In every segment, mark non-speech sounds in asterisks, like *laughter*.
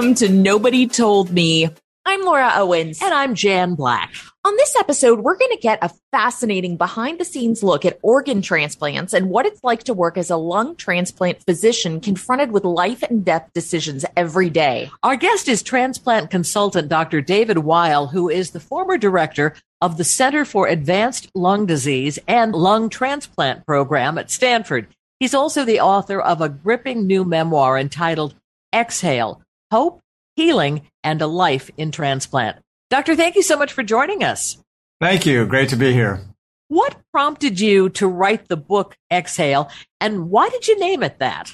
Welcome to Nobody Told Me. I'm Laura Owens. And I'm Jan Black. On this episode, we're going to get a fascinating behind the scenes look at organ transplants and what it's like to work as a lung transplant physician confronted with life and death decisions every day. Our guest is transplant consultant Dr. David Weill, who is the former director of the Center for Advanced Lung Disease and Lung Transplant Program at Stanford. He's also the author of a gripping new memoir entitled Exhale Hope, Healing, and a Life in Transplant. Doctor, thank you so much for joining us. Thank you. Great to be here. What prompted you to write the book Exhale, and why did you name it that?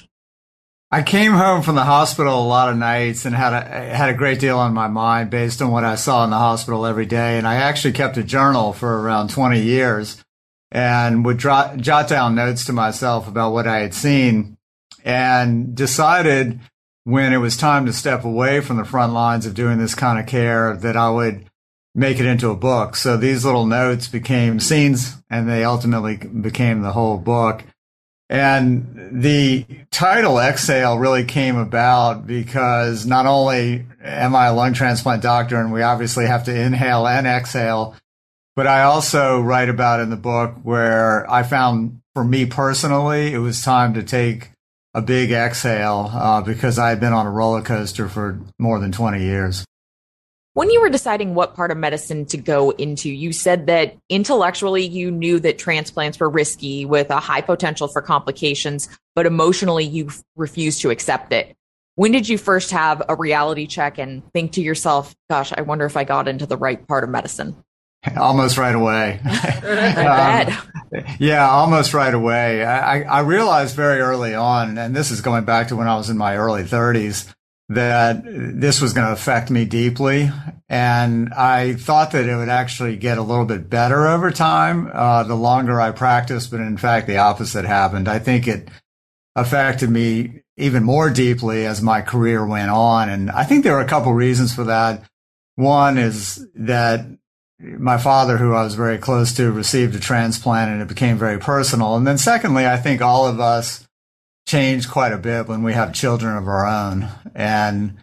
I came home from the hospital a lot of nights and had a had a great deal on my mind based on what I saw in the hospital every day. And I actually kept a journal for around 20 years and would jot, jot down notes to myself about what I had seen and decided when it was time to step away from the front lines of doing this kind of care that I would make it into a book. So these little notes became scenes and they ultimately became the whole book. And the title Exhale really came about because not only am I a lung transplant doctor and we obviously have to inhale and exhale, but I also write about in the book where I found for me personally, it was time to take a big exhale uh, because I had been on a roller coaster for more than 20 years. When you were deciding what part of medicine to go into, you said that intellectually you knew that transplants were risky with a high potential for complications, but emotionally you refused to accept it. When did you first have a reality check and think to yourself, gosh, I wonder if I got into the right part of medicine? *laughs* Almost right away. *laughs* *laughs* Um, yeah, almost right away. I, I realized very early on, and this is going back to when I was in my early 30s, that this was going to affect me deeply. And I thought that it would actually get a little bit better over time, uh, the longer I practiced. But in fact, the opposite happened. I think it affected me even more deeply as my career went on. And I think there are a couple reasons for that. One is that my father, who I was very close to, received a transplant and it became very personal. And then secondly, I think all of us change quite a bit when we have children of our own. And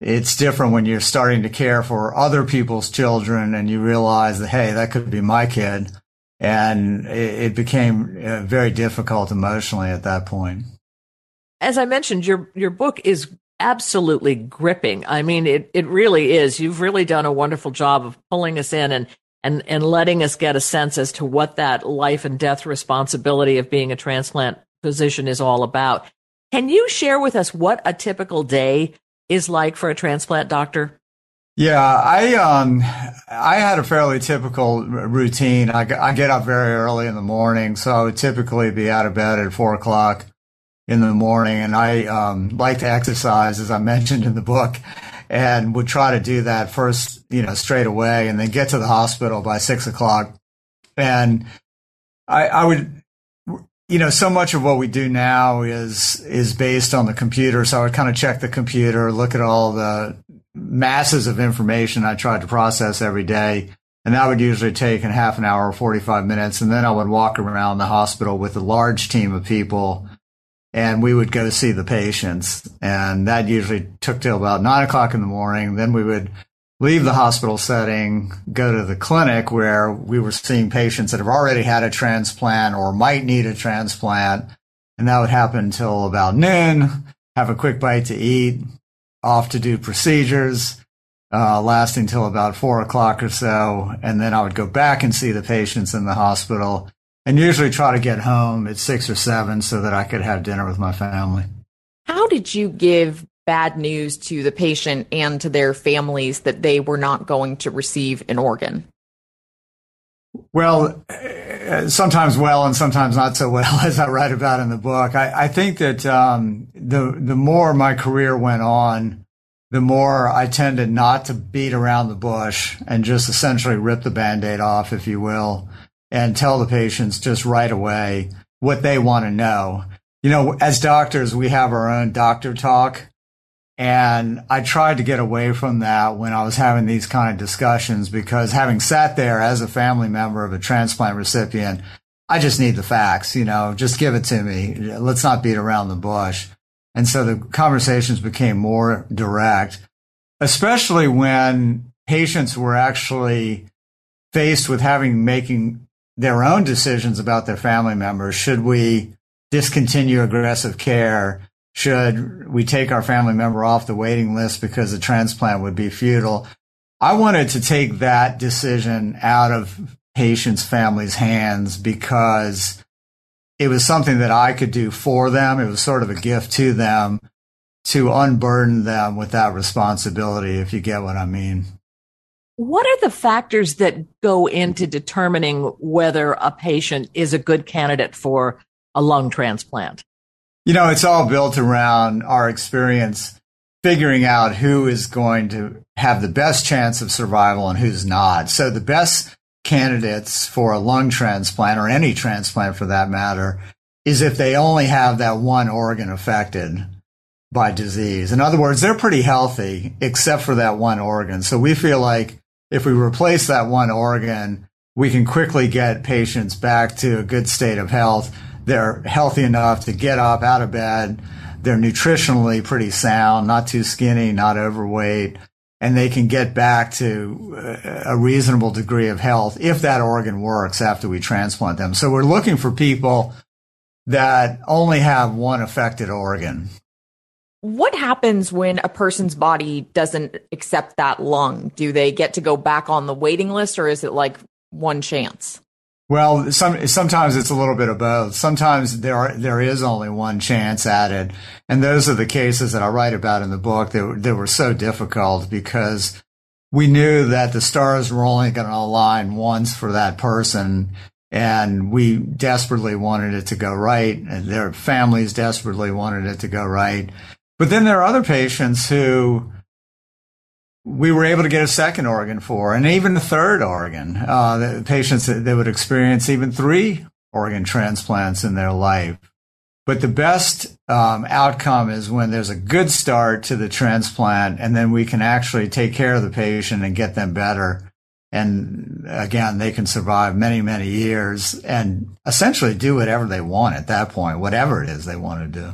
it's different when you're starting to care for other people's children and you realize that, hey, that could be my kid. And it, became uh, very difficult emotionally at that point. As I mentioned, your, your book is absolutely gripping. I mean, it, it really is. You've really done a wonderful job of pulling us in and, and, and letting us get a sense as to what that life and death responsibility of being a transplant physician is all about. Can you share with us what a typical day is like for a transplant doctor? Yeah, I um I had a fairly typical routine. I, I get up very early in the morning, so I would typically be out of bed at four o'clock in the morning. And I um, like to exercise, as I *laughs* mentioned in the book, and would try to do that first, you know, straight away, and then get to the hospital by six o'clock. And I, I would, you know, so much of what we do now is is based on the computer. So I would kind of check the computer, look at all the masses of information I tried to process every day. And that would usually take in half an hour or 45 minutes. And then I would walk around the hospital with a large team of people and we would go see the patients. And that usually took till about nine o'clock in the morning. Then we would leave the hospital setting, go to the clinic where we were seeing patients that have already had a transplant or might need a transplant. And that would happen till about noon, have a quick bite to eat, off to do procedures, uh, lasting till about four o'clock or so. And then I would go back and see the patients in the hospital and usually try to get home at six or seven so that I could have dinner with my family. How did you give bad news to the patient and to their families that they were not going to receive an organ? Well, sometimes well and sometimes not so well, *laughs* as I write about in the book. I, I think that um, the the more my career went on, the more I tended not to beat around the bush and just essentially rip the band aid off, if you will and tell the patients just right away what they want to know. You know, as doctors, we have our own doctor talk. And I tried to get away from that when I was having these kind of discussions because having sat there as a family member of a transplant recipient, I just need the facts, you know, just give it to me. Let's not beat around the bush. And so the conversations became more direct, especially when patients were actually faced with having making their own decisions about their family members. Should we discontinue aggressive care? Should we take our family member off the waiting list because the transplant would be futile? I wanted to take that decision out of patients' families' hands because it was something that I could do for them. It was sort of a gift to them to unburden them with that responsibility, if you get what I mean. What are the factors that go into determining whether a patient is a good candidate for a lung transplant? You know, it's all built around our experience figuring out who is going to have the best chance of survival and who's not. So the best candidates for a lung transplant or any transplant for that matter is if they only have that one organ affected by disease. In other words, they're pretty healthy except for that one organ. So we feel like if we replace that one organ, we can quickly get patients back to a good state of health. They're healthy enough to get up out of bed. They're nutritionally pretty sound, not too skinny, not overweight and they can get back to uh, a reasonable degree of health if that organ works after we transplant them. So we're looking for people that only have one affected organ. What happens when a person's body doesn't accept that lung? Do they get to go back on the waiting list or is it like one chance? Well, some, sometimes it's a little bit of both. Sometimes there are, there is only one chance at it. And those are the cases that I write about in the book that, that were so difficult because we knew that the stars were only going to align once for that person. And we desperately wanted it to go right. And their families desperately wanted it to go right. But then there are other patients who, we were able to get a second organ for, and even a third organ. Uh, patients that, that would experience even three organ transplants in their life. But the best um, outcome is when there's a good start to the transplant, and then we can actually take care of the patient and get them better. And again, they can survive many, many years and essentially do whatever they want at that point, whatever it is they want to do.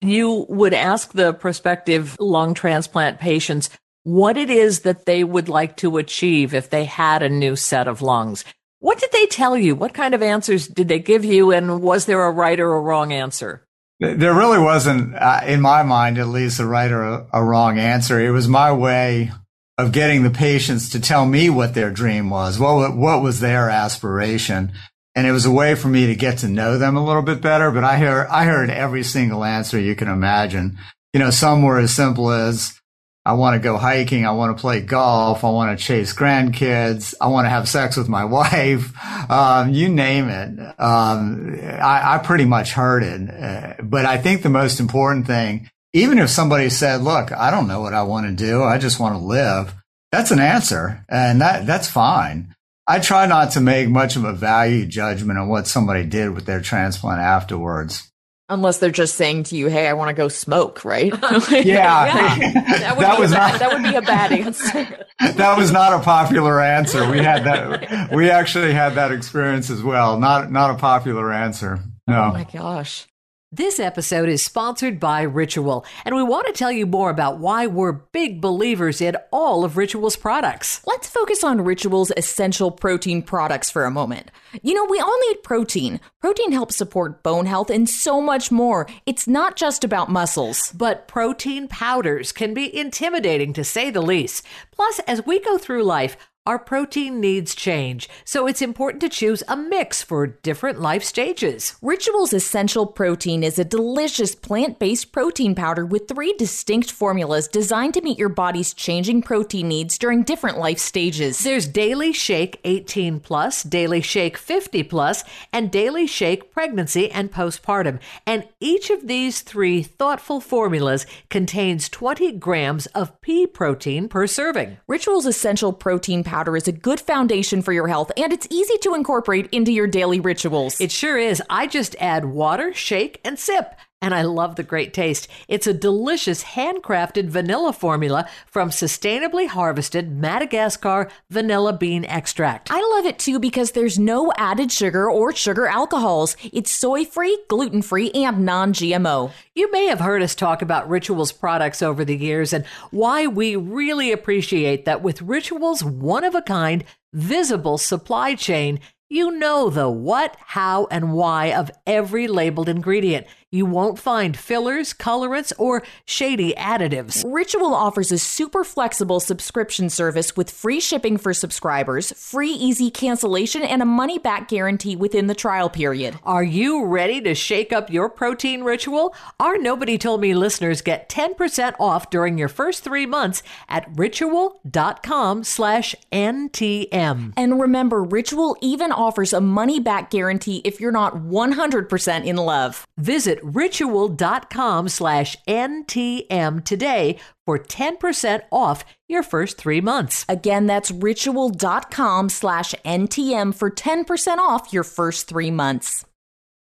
You would ask the prospective lung transplant patients what it is that they would like to achieve if they had a new set of lungs. What did they tell you? What kind of answers did they give you? And was there a right or a wrong answer? There really wasn't, uh, in my mind, at least, a right or a, a wrong answer. It was my way of getting the patients to tell me what their dream was, what, what was their aspiration. And it was a way for me to get to know them a little bit better. But I heard, I heard every single answer you can imagine. You know, some were as simple as, I want to go hiking. I want to play golf. I want to chase grandkids. I want to have sex with my *laughs* wife. Um, you name it. Um, I, I, pretty much heard it. Uh, but I think the most important thing, even if somebody said, look, I don't know what I want to do. I just want to live. That's an answer and that, that's fine. I try not to make much of a value judgment on what somebody did with their transplant afterwards. Unless they're just saying to you, "Hey, I want to go smoke," right? *laughs* yeah, yeah. *laughs* That, would that was bad, not, that would be a bad answer. *laughs* that was not a popular answer. We had that. We actually had that experience as well. Not not a popular answer. No. Oh my gosh. This episode is sponsored by Ritual, and we want to tell you more about why we're big believers in all of Ritual's products. Let's focus on Ritual's essential protein products for a moment. You know, we all need protein. Protein helps support bone health and so much more. It's not just about muscles. But protein powders can be intimidating to say the least. Plus, as we go through life, our protein needs change, so it's important to choose a mix for different life stages. Ritual's Essential Protein is a delicious plant based protein powder with three distinct formulas designed to meet your body's changing protein needs during different life stages. There's Daily Shake 18 Plus, Daily Shake 50 Plus, and Daily Shake Pregnancy and Postpartum. And each of these three thoughtful formulas contains 20 grams of pea protein per serving. Ritual's Essential Protein powder powder is a good foundation for your health and it's easy to incorporate into your daily rituals. It sure is. I just add water, shake, and sip. And I love the great taste. It's a delicious handcrafted vanilla formula from sustainably harvested Madagascar vanilla bean extract. I love it too because there's no added sugar or sugar alcohols. It's soy free, gluten free, and non GMO. You may have heard us talk about Rituals products over the years and why we really appreciate that with Rituals one of a kind, visible supply chain. You know the what, how, and why of every labeled ingredient. You won't find fillers, colorants, or shady additives. Ritual offers a super flexible subscription service with free shipping for subscribers, free easy cancellation, and a money back guarantee within the trial period. Are you ready to shake up your protein ritual? Our Nobody Told Me listeners get 10% off during your first three months at ritual.com slash NTM. And remember, Ritual even offers a money back guarantee if you're not 100% in love. Visit ritual.com slash NTM today for 10% off your first three months. Again, that's ritual.com slash NTM for 10% off your first three months.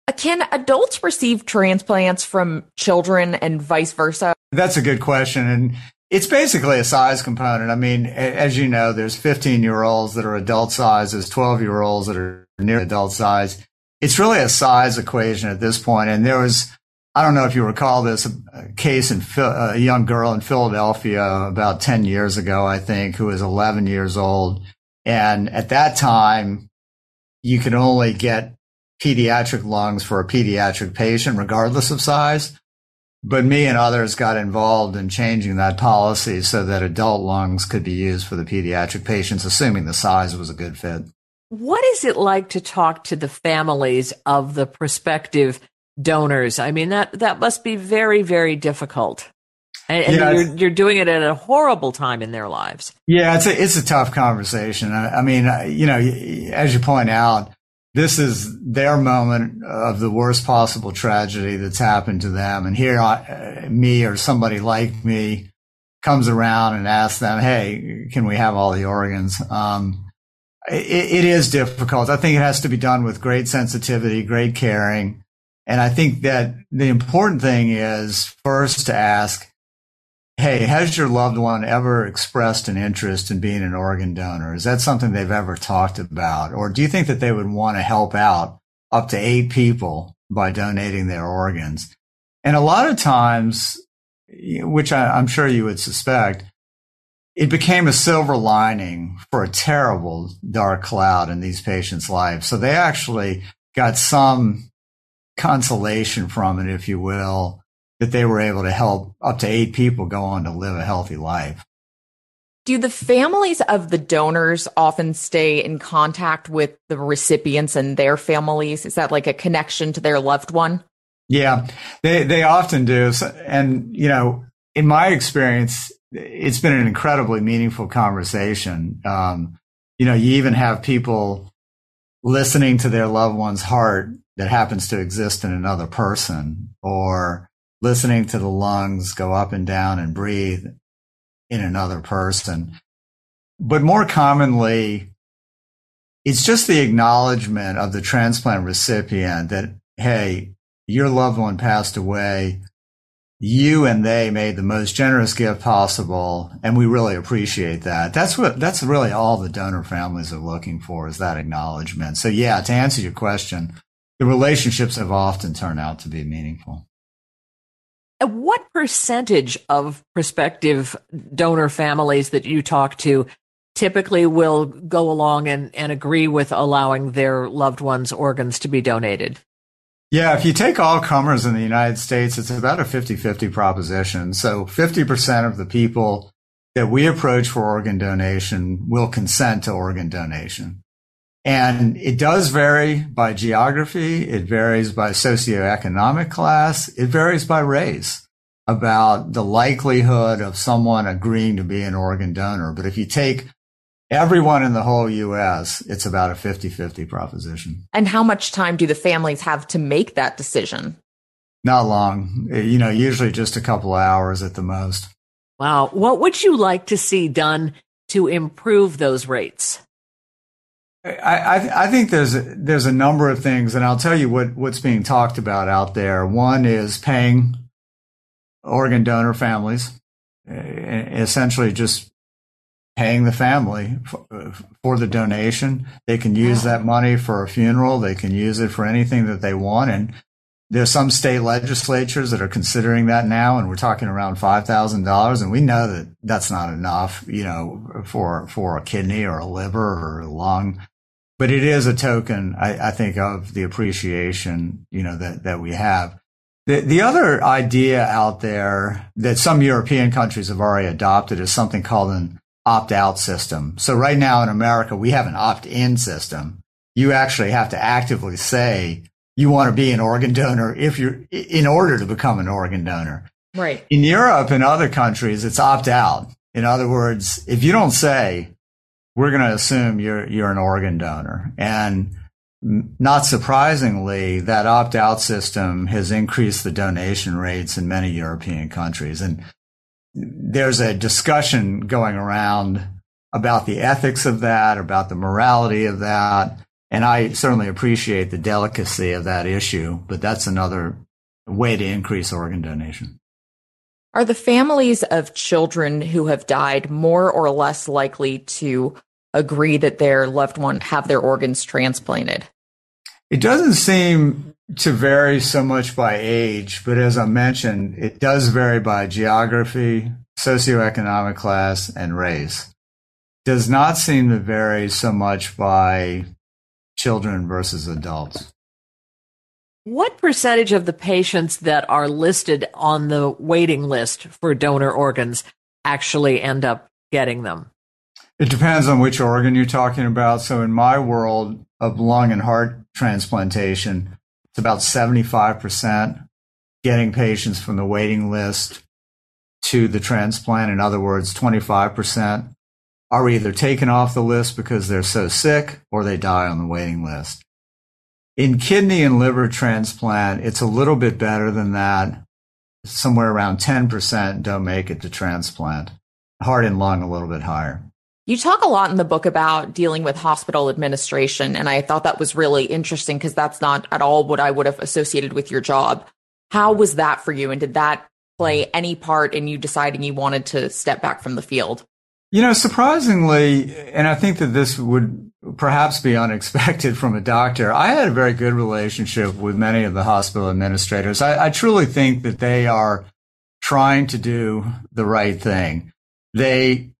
Uh, can adults receive transplants from children and vice versa? That's a good question. And it's basically a size component. I mean, as you know, there's 15 year olds that are adult size, there's 12 year olds that are near adult size. It's really a size equation at this point. And there was, I don't know if you recall this a case in a young girl in Philadelphia about 10 years ago, I think, who was 11 years old. And at that time, you could only get pediatric lungs for a pediatric patient, regardless of size. But me and others got involved in changing that policy so that adult lungs could be used for the pediatric patients, assuming the size was a good fit. What is it like to talk to the families of the prospective donors? I mean, that, that must be very, very difficult. And, and yeah, you're, you're doing it at a horrible time in their lives. Yeah, it's a, it's a tough conversation. I, I mean, you know, as you point out, this is their moment of the worst possible tragedy that's happened to them. And here, uh, me or somebody like me comes around and asks them, Hey, can we have all the organs? Um, it, it is difficult. I think it has to be done with great sensitivity, great caring. And I think that the important thing is first to ask, Hey, has your loved one ever expressed an interest in being an organ donor? Is that something they've ever talked about? Or do you think that they would want to help out up to eight people by donating their organs? And a lot of times, which I, I'm sure you would suspect, it became a silver lining for a terrible dark cloud in these patients' lives. So they actually got some consolation from it, if you will, that they were able to help up to eight people go on to live a healthy life. Do the families of the donors often stay in contact with the recipients and their families? Is that like a connection to their loved one? Yeah, they they often do. And you know, in my experience, it's been an incredibly meaningful conversation. Um, you know, you even have people listening to their loved one's heart that happens to exist in another person, or listening to the lungs go up and down and breathe in another person. But more commonly, it's just the acknowledgement of the transplant recipient that, hey, your loved one passed away. You and they made the most generous gift possible. And we really appreciate that. That's what, that's really all the donor families are looking for is that acknowledgement. So yeah, to answer your question, the relationships have often turned out to be meaningful. What percentage of prospective donor families that you talk to typically will go along and, and agree with allowing their loved ones' organs to be donated? Yeah, if you take all comers in the United States, it's about a 50 50 proposition. So 50% of the people that we approach for organ donation will consent to organ donation. And it does vary by geography. It varies by socioeconomic class. It varies by race about the likelihood of someone agreeing to be an organ donor. But if you take everyone in the whole U.S., it's about a 50-50 proposition. And how much time do the families have to make that decision? Not long. Eh, you know, usually just a couple of hours at the most. Wow. What would you like to see done to improve those rates? I, I, I think there's there's a number of things, and I'll tell you what what's being talked about out there. One is paying organ donor families, eh, essentially just paying the family for, uh, for the donation. They can use that money for a funeral. They can use it for anything that they want, and there's some state legislatures that are considering that now, and we're talking around five thousand dollars, and we know that that's not enough, you know, for for a kidney or a liver or a lung, but it is a token, I, I think, of the appreciation, you know, that that we have. The the other idea out there that some European countries have already adopted is something called an opt out system. So right now in America, we have an opt in system. You actually have to actively say you want to be an organ donor if you're in order to become an organ donor. Right. In Europe and other countries, it's opt out. In other words, if you don't say, we're going to assume you're, you're an organ donor. And not surprisingly, that opt out system has increased the donation rates in many European countries. And there's a discussion going around about the ethics of that, about the morality of that. And I certainly appreciate the delicacy of that issue, but that's another way to increase organ donation. Are the families of children who have died more or less likely to agree that their loved one have their organs transplanted? It doesn't seem to vary so much by age, but as I mentioned, it does vary by geography, socioeconomic class, and race. Does not seem to vary so much by children versus adults. What percentage of the patients that are listed on the waiting list for donor organs actually end up getting them? It depends on which organ you're talking about. So, in my world of lung and heart transplantation, it's about 75% getting patients from the waiting list to the transplant. In other words, 25% are either taken off the list because they're so sick or they die on the waiting list. In kidney and liver transplant, it's a little bit better than that. Somewhere around 10% don't make it to transplant. Heart and lung a little bit higher. You talk a lot in the book about dealing with hospital administration, and I thought that was really interesting because that's not at all what I would have associated with your job. How was that for you, and did that play any part in you deciding you wanted to step back from the field? You know, surprisingly, and I think that this would perhaps be unexpected from a doctor, I had a very good relationship with many of the hospital administrators. I, I truly think that they are trying to do the right thing. They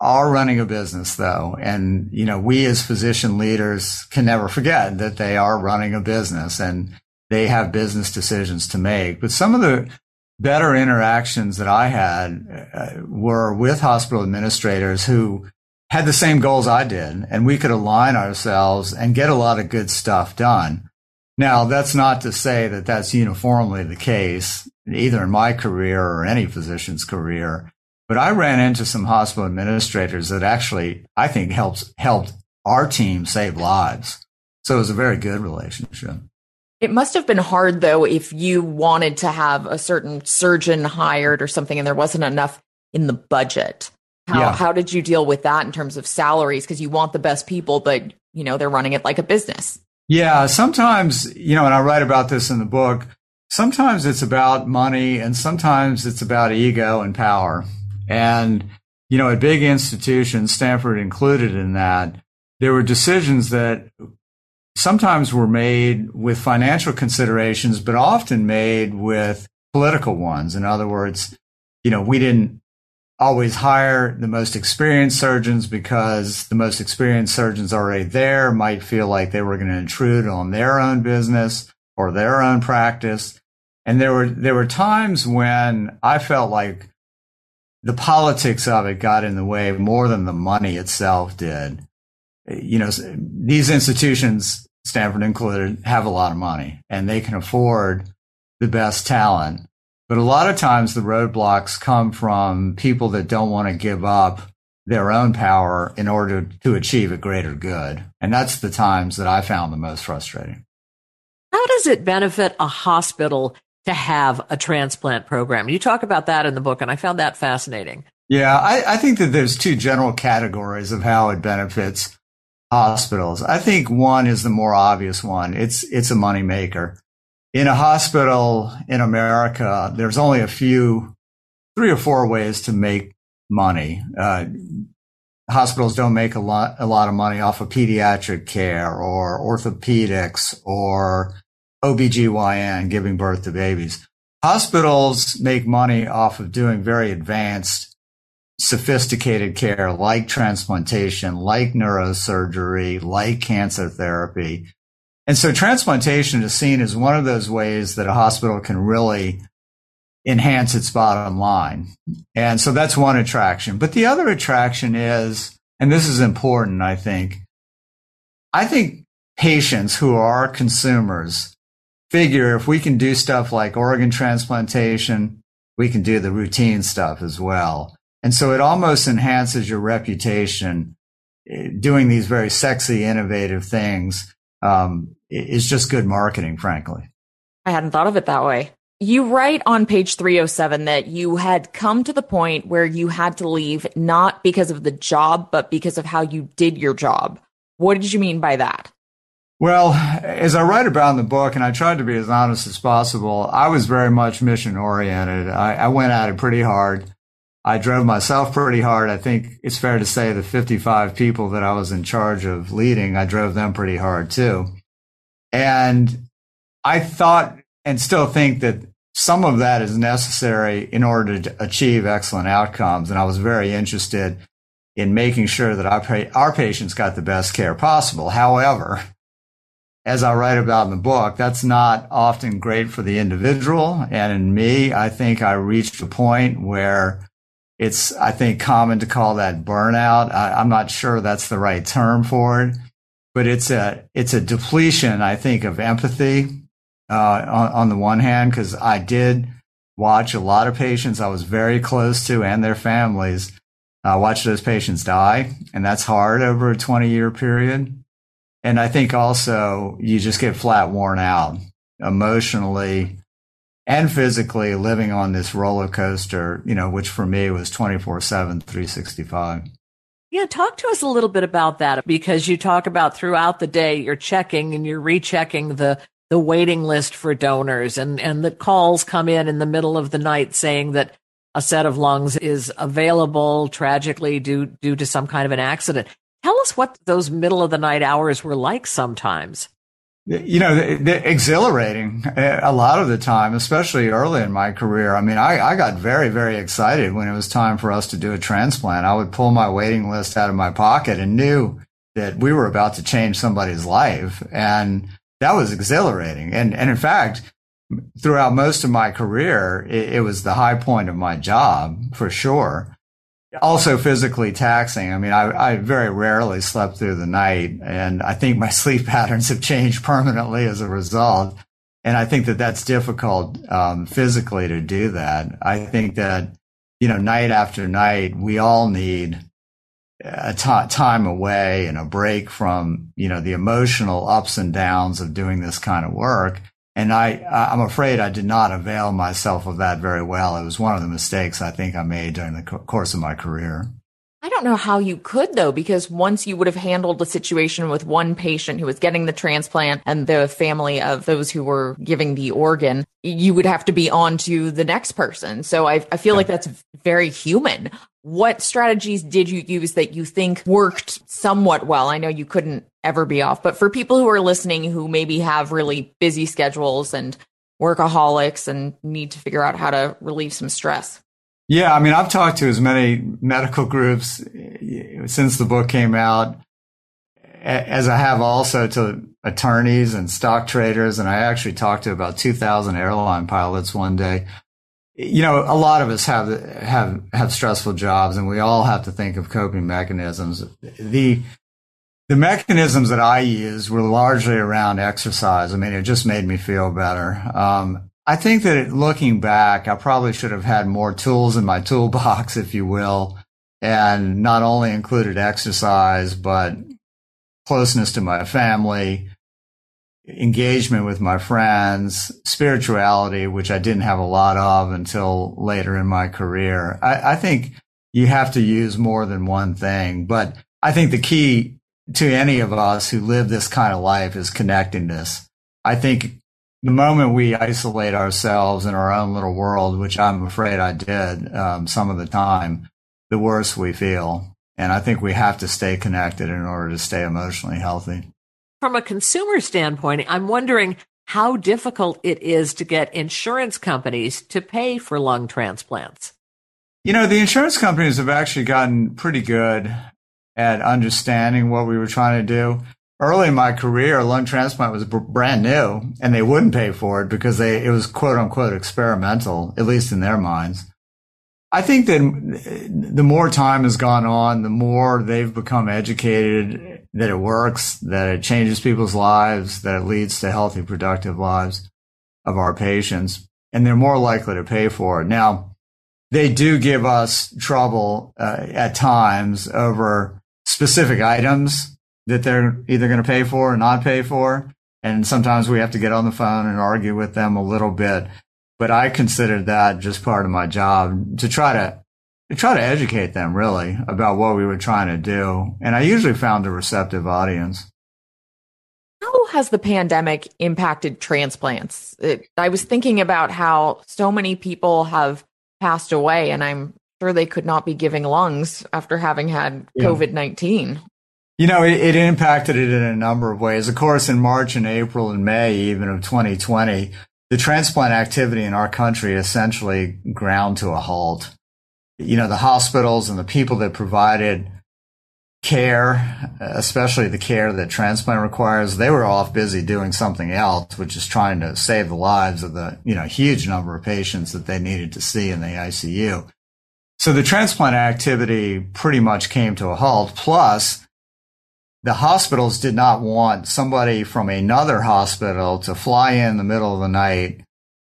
are running a business though. And, you know, we as physician leaders can never forget that they are running a business and they have business decisions to make. But some of the better interactions that I had uh, were with hospital administrators who had the same goals I did, and we could align ourselves and get a lot of good stuff done. Now, that's not to say that that's uniformly the case, either in my career or any physician's career. But I ran into some hospital administrators that actually, I think, helped helped our team save lives. So it was a very good relationship. It must have been hard though if you wanted to have a certain surgeon hired or something and there wasn't enough in the budget. How yeah. how did you deal with that in terms of salaries because you want the best people but you know they're running it like a business. Yeah, sometimes, you know, and I write about this in the book, sometimes it's about money and sometimes it's about ego and power. And you know, at big institutions, Stanford included in that, there were decisions that sometimes were made with financial considerations, but often made with political ones. In other words, you know, we didn't always hire the most experienced surgeons because the most experienced surgeons already there might feel like they were going to intrude on their own business or their own practice. And there were, there were times when I felt like the politics of it got in the way more than the money itself did. You know, these institutions Stanford included, have a lot of money and they can afford the best talent. But a lot of times the roadblocks come from people that don't want to give up their own power in order to achieve a greater good. And that's the times that I found the most frustrating. How does it benefit a hospital to have a transplant program? You talk about that in the book, and I found that fascinating. Yeah, I, I think that there's two general categories of how it benefits hospitals. I think one is the more obvious one. It's, it's a moneymaker. In a hospital in America, there's only a few, three or four ways to make money. Uh, hospitals don't make a lot, a lot of money off of pediatric care or orthopedics or OBGYN giving birth to babies. Hospitals make money off of doing very advanced sophisticated care like transplantation, like neurosurgery, like cancer therapy. And so transplantation is seen as one of those ways that a hospital can really enhance its bottom line. And so that's one attraction. But the other attraction is, and this is important, I think, I think patients who are consumers figure if we can do stuff like organ transplantation, we can do the routine stuff as well. And so it almost enhances your reputation doing these very sexy, innovative things. Um, is just good marketing, frankly. I hadn't thought of it that way. You write on page 307 that you had come to the point where you had to leave not because of the job, but because of how you did your job. What did you mean by that? Well, as I write about in the book, and I tried to be as honest as possible, I was very much mission oriented. I, I went at it pretty hard. I drove myself pretty hard. I think it's fair to say the 55 people that I was in charge of leading, I drove them pretty hard too. And I thought and still think that some of that is necessary in order to achieve excellent outcomes. And I was very interested in making sure that our, our patients got the best care possible. However, as I write about in the book, that's not often great for the individual. And in me, I think I reached a point where it's, I think, common to call that burnout. I, am not sure that's the right term for it, but it's a, it's a depletion, I think, of empathy, uh, on, on the one hand, because I did watch a lot of patients I was very close to and their families, uh, watch those patients die. And that's hard over a 20 year period. And I think also you just get flat worn out emotionally and physically living on this roller coaster, you know, which for me was 24 7, 365. Yeah, talk to us a little bit about that because you talk about throughout the day you're checking and you're rechecking the the waiting list for donors and and the calls come in in the middle of the night saying that a set of lungs is available tragically due due to some kind of an accident. Tell us what those middle of the night hours were like sometimes you know, exhilarating eh, a lot of the time, especially early in my career. I mean, I, I got very, very excited when it was time for us to do a transplant. I would pull my waiting list out of my pocket and knew that we were about to change somebody's life. And that was exhilarating. And, and in fact, throughout most of my career, it, it was the high point of my job for sure also physically taxing. I mean, I, I, very rarely slept through the night, and I think my *laughs* sleep patterns have changed permanently as a result. And I think that that's difficult um, physically to do that. I think that you know, night after night, we all need a t- time away and a break from you know the emotional ups and downs of doing this kind of work. And I, I'm afraid I did not avail myself of that very well. It was one of the mistakes I think I made during the course of my career. I don't know how you could though, because once you would have handled the situation with one patient who was getting the transplant and the family of those who were giving the organ, you would have to be on to the next person. So I, I feel like that's very human. What strategies did you use that you think worked somewhat well? I know you couldn't ever be off. But for people who are listening who maybe have really busy schedules and workaholics and need to figure out how to relieve some stress. Yeah, I mean, I've talked to as many medical groups eh, since the book came out as I have also to attorneys and stock traders. And I actually talked to about 2000 airline pilots one day. You know, a lot of us have, have, have stressful jobs and we all have to think of coping mechanisms. The, the mechanisms that I use were largely around exercise. I mean, it just made me feel better. Um, I think that looking back, I probably should have had more tools in my *laughs* toolbox, if you will, and not only included exercise, but closeness to my family, engagement with my friends, spirituality, which I didn't have a lot of until later in my career. I, I think you have to use more than one thing, but I think the key to any of us who live this kind of life is connectedness. I think the moment we isolate ourselves in our own little world, which I'm afraid I did um, some of the time, the worse we feel. And I think we have to stay connected in order to stay emotionally healthy. From a consumer standpoint, I'm wondering how difficult it is to get insurance companies to pay for lung transplants. You know, the insurance companies have actually gotten pretty good at understanding what we were trying to do. Early in my career, lung transplant was brand new and they wouldn't pay for it because they, it was quote unquote experimental, at least in their minds. I think that eh, the more time has gone on, the more they've become educated that it works, that it changes people's lives, that it leads to healthy, productive lives of our patients, and they're more likely to pay for it. Now, they do give us trouble uh, at times over specific items that they're either going to pay for or not pay for. And sometimes we have to get on the phone and argue with them a little bit. But I consider that just part of my job to try to, to try to educate them really about what we were trying to do. And I usually found a receptive audience. How has the pandemic impacted transplants? It, I was thinking about how so many people have passed away, and I'm sure they could not be giving lungs after having had yeah. COVID 19. You know, it, it, impacted it in a number of ways. Of course, in March and April and May, even of 2020, the transplant activity in our country essentially ground to a halt. You know, the hospitals and the people that provided care, especially the care that transplant requires, they were off busy doing something else, which is trying to save the lives of the, you know, huge number of patients that they needed to see in the ICU. So the transplant activity pretty much came to a halt. Plus, the hospitals did not want somebody from another hospital to fly in the middle of the night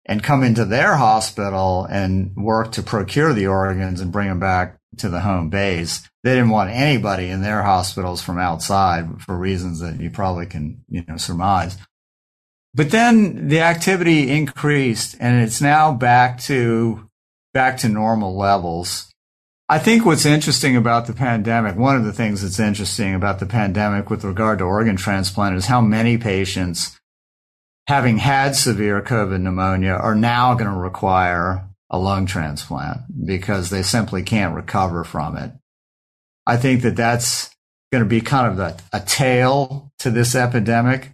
and come into their hospital and work to procure the organs and bring them back to the home base. They didn't want anybody in their hospitals from outside for reasons that you probably can, you know, surmise. But then the activity increased and it's now back to back to normal levels. I think what's interesting about the pandemic, one of the things that's interesting about the pandemic with regard to organ transplant is how many patients having had severe COVID pneumonia are now going to require a lung transplant because they simply can't recover from it. I think that that's going to be kind of a, a tail to this epidemic.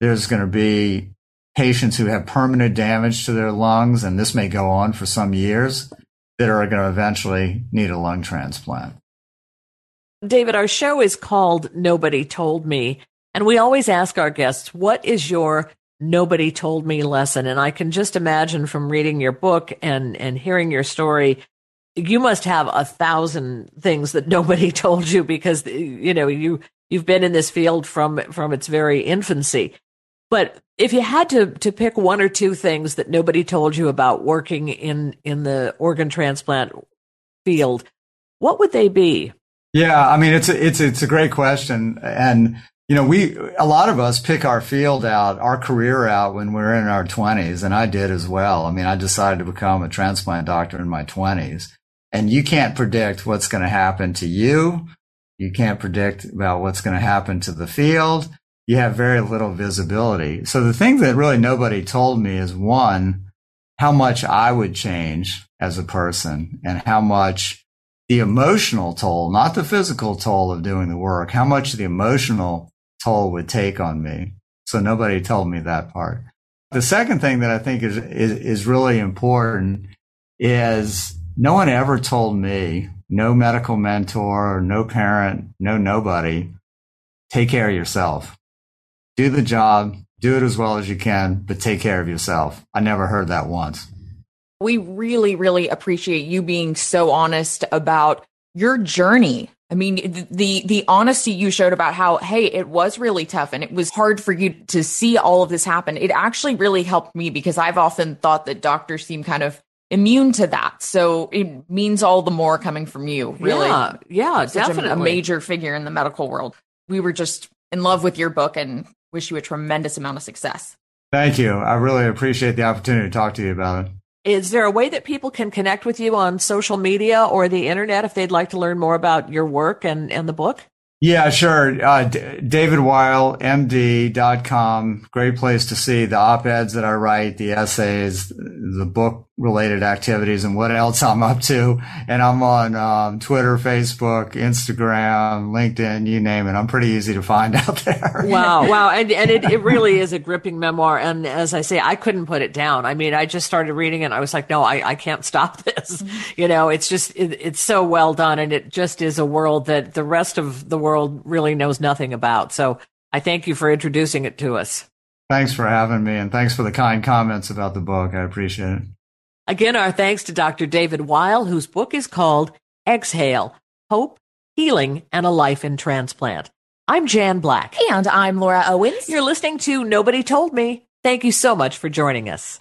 There's going to be patients who have permanent damage to their lungs, and this may go on for some years that are going to eventually need a lung transplant. David, our show is called Nobody Told Me. And we always ask our guests, what is your nobody told me lesson? And I can just imagine from reading your book and, and hearing your story, you must have a thousand things that *laughs* nobody told you because, you know, you, you've been in this field from, from its very infancy. But if you had to to pick one or two things that nobody told you about working in in the organ transplant field, what would they be? Yeah, I mean it's a, it's it's a great question, and you know we a lot of us pick our field out, our career out when we're in our twenties, and I did as well. I mean, I decided to become a transplant doctor in my twenties, and you can't predict what's going to happen to you. You can't predict about what's going to happen to the field you have very little visibility. So the thing that really nobody told me is one, how much I would change as a person and how much the emotional toll, not the physical toll of doing the work, how much the emotional toll would take on me. So nobody told me that part. The second thing that I think is, is, is really important is no one ever told me, no medical mentor, no parent, no nobody, take care of yourself do the job, do it as well as you can, but take care of yourself. I never heard that once. We really, really appreciate you being so honest about your journey. I mean, the the honesty you showed about how, hey, it was really tough and it was hard for you to see all of this happen. It actually really helped me because I've often thought that doctors seem kind of immune to that. So it means all the more coming from you. Really, yeah, yeah definitely a, a major figure in the medical world. We were just in love with your book and wish you a tremendous amount of success. Thank you. I really appreciate the opportunity to talk to you about it. Is there a way that people can connect with you on social media or the internet if they'd like to learn more about your work and, and the book? Yeah, sure. Uh, D- DavidWeillMD.com. Great place to see the op-eds that I write, the essays, the book related activities and what else I'm up to. And I'm on um, Twitter, Facebook, Instagram, LinkedIn, you name it. I'm pretty easy to find *laughs* out there. Wow. Wow. And, and it, it really is a gripping memoir. And as I say, I couldn't put it down. I mean, I just started reading it and I was like, no, I, I can't stop *laughs* this. You know, it's just, it, it's so well done. And it just is a world that the rest of the world really knows nothing about. So I thank you for introducing it to us. Thanks for having me and thanks for the kind comments about the book. I appreciate it. Again, our thanks to Dr. David Weill, whose book is called Exhale Hope, Healing, and a Life in Transplant. I'm Jan Black. And I'm Laura Owens. You're listening to Nobody Told Me. Thank you so much for joining us.